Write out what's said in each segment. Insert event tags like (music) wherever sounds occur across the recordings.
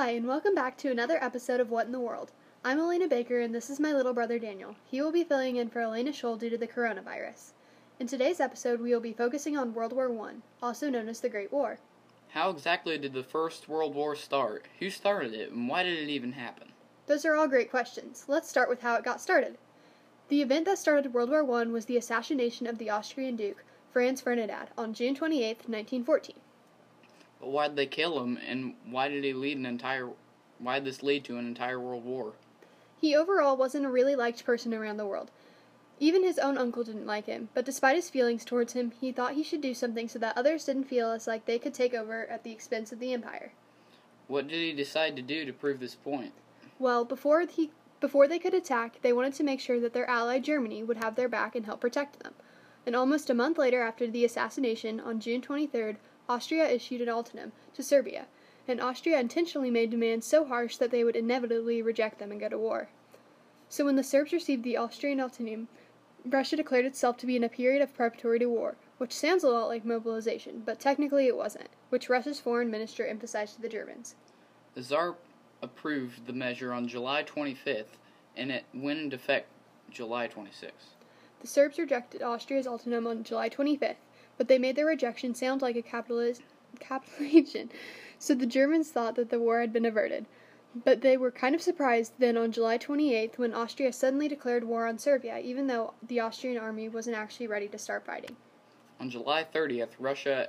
Hi, and welcome back to another episode of What in the World. I'm Elena Baker, and this is my little brother Daniel. He will be filling in for Elena Scholl due to the coronavirus. In today's episode, we will be focusing on World War I, also known as the Great War. How exactly did the First World War start? Who started it, and why did it even happen? Those are all great questions. Let's start with how it got started. The event that started World War I was the assassination of the Austrian Duke, Franz Ferdinand, on June 28, 1914. But why did they kill him, and why did he lead an entire? Why did this lead to an entire world war? He overall wasn't a really liked person around the world. Even his own uncle didn't like him, but despite his feelings towards him, he thought he should do something so that others didn't feel as like they could take over at the expense of the empire. What did he decide to do to prove this point? Well, before he before they could attack, they wanted to make sure that their ally Germany would have their back and help protect them. And almost a month later after the assassination, on June 23rd, Austria issued an ultimatum to Serbia, and Austria intentionally made demands so harsh that they would inevitably reject them and go to war. So when the Serbs received the Austrian ultimatum, Russia declared itself to be in a period of preparatory to war, which sounds a lot like mobilization, but technically it wasn't, which Russia's foreign minister emphasized to the Germans. The Tsar approved the measure on July 25th, and it went into effect July 26th. The Serbs rejected Austria's ultimatum on July 25th, but they made their rejection sound like a capitalization, (laughs) so the Germans thought that the war had been averted. But they were kind of surprised then on July 28th when Austria suddenly declared war on Serbia, even though the Austrian army wasn't actually ready to start fighting. On July 30th, Russia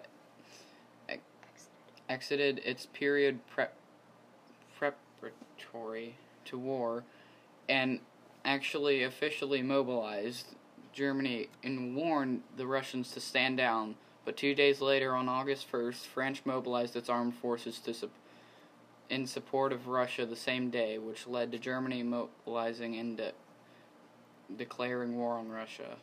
ex- exited its period prep preparatory to war and actually officially mobilized Germany and warned the Russians to stand down. But two days later, on August 1st, France mobilized its armed forces su- in support of Russia the same day, which led to Germany mobilizing and de- declaring war on Russia.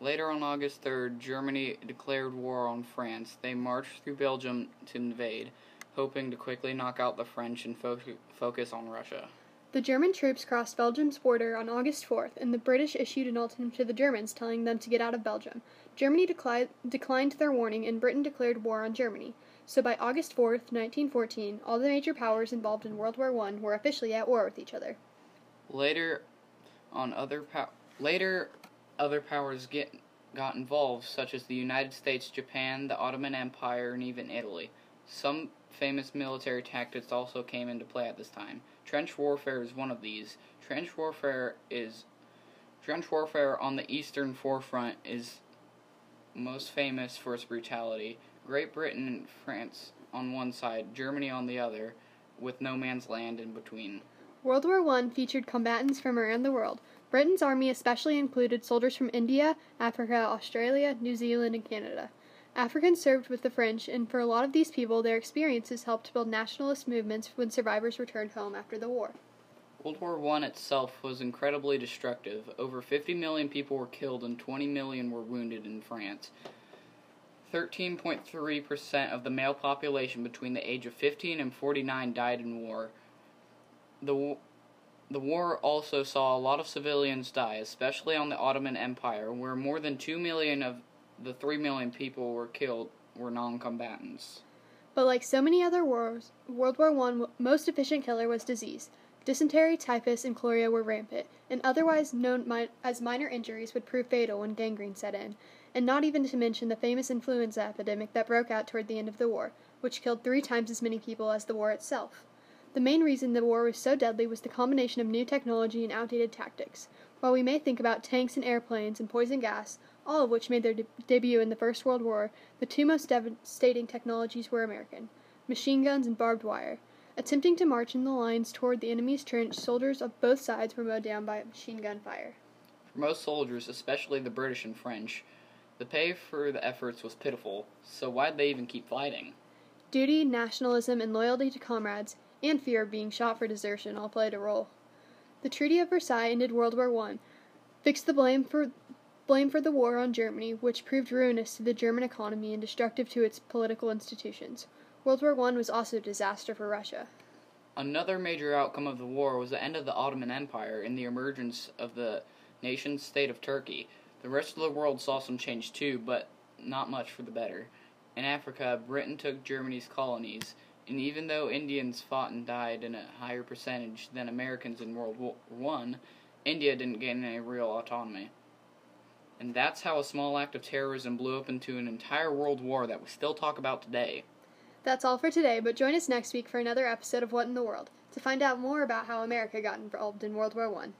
Later on August 3rd, Germany declared war on France. They marched through Belgium to invade, hoping to quickly knock out the French and fo- focus on Russia. The German troops crossed Belgium's border on August 4th, and the British issued an ultimatum to the Germans telling them to get out of Belgium. Germany decli- declined their warning, and Britain declared war on Germany. So by August 4th, 1914, all the major powers involved in World War I were officially at war with each other. Later, on other pow- later, other powers get got involved, such as the United States, Japan, the Ottoman Empire, and even Italy. Some famous military tactics also came into play at this time. Trench warfare is one of these. Trench warfare is trench warfare on the eastern forefront is most famous for its brutality. Great Britain and France on one side, Germany on the other, with no man's land in between. World War I featured combatants from around the world. Britain's army especially included soldiers from India, Africa, Australia, New Zealand, and Canada. Africans served with the French, and for a lot of these people, their experiences helped build nationalist movements when survivors returned home after the war. World War I itself was incredibly destructive. Over 50 million people were killed and 20 million were wounded in France. 13.3% of the male population between the age of 15 and 49 died in war. The, the war also saw a lot of civilians die, especially on the Ottoman Empire, where more than 2 million of the 3 million people were killed were non combatants. But like so many other wars, World War I most efficient killer was disease. Dysentery, typhus, and cholera were rampant, and otherwise known mi- as minor injuries would prove fatal when gangrene set in, and not even to mention the famous influenza epidemic that broke out toward the end of the war, which killed three times as many people as the war itself. The main reason the war was so deadly was the combination of new technology and outdated tactics. While we may think about tanks and airplanes and poison gas, all of which made their de- debut in the First World War, the two most devastating technologies were American machine guns and barbed wire. Attempting to march in the lines toward the enemy's trench, soldiers of both sides were mowed down by machine gun fire. For most soldiers, especially the British and French, the pay for the efforts was pitiful, so why'd they even keep fighting? Duty, nationalism, and loyalty to comrades, and fear of being shot for desertion all played a role. The Treaty of Versailles ended World War I, fixed the blame for blame for the war on Germany, which proved ruinous to the German economy and destructive to its political institutions. World War I was also a disaster for Russia. Another major outcome of the war was the end of the Ottoman Empire and the emergence of the nation state of Turkey. The rest of the world saw some change too, but not much for the better. In Africa, Britain took Germany's colonies And even though Indians fought and died in a higher percentage than Americans in World War One, India didn't gain any real autonomy. And that's how a small act of terrorism blew up into an entire world war that we still talk about today. That's all for today, but join us next week for another episode of What in the World to find out more about how America got involved in World War One.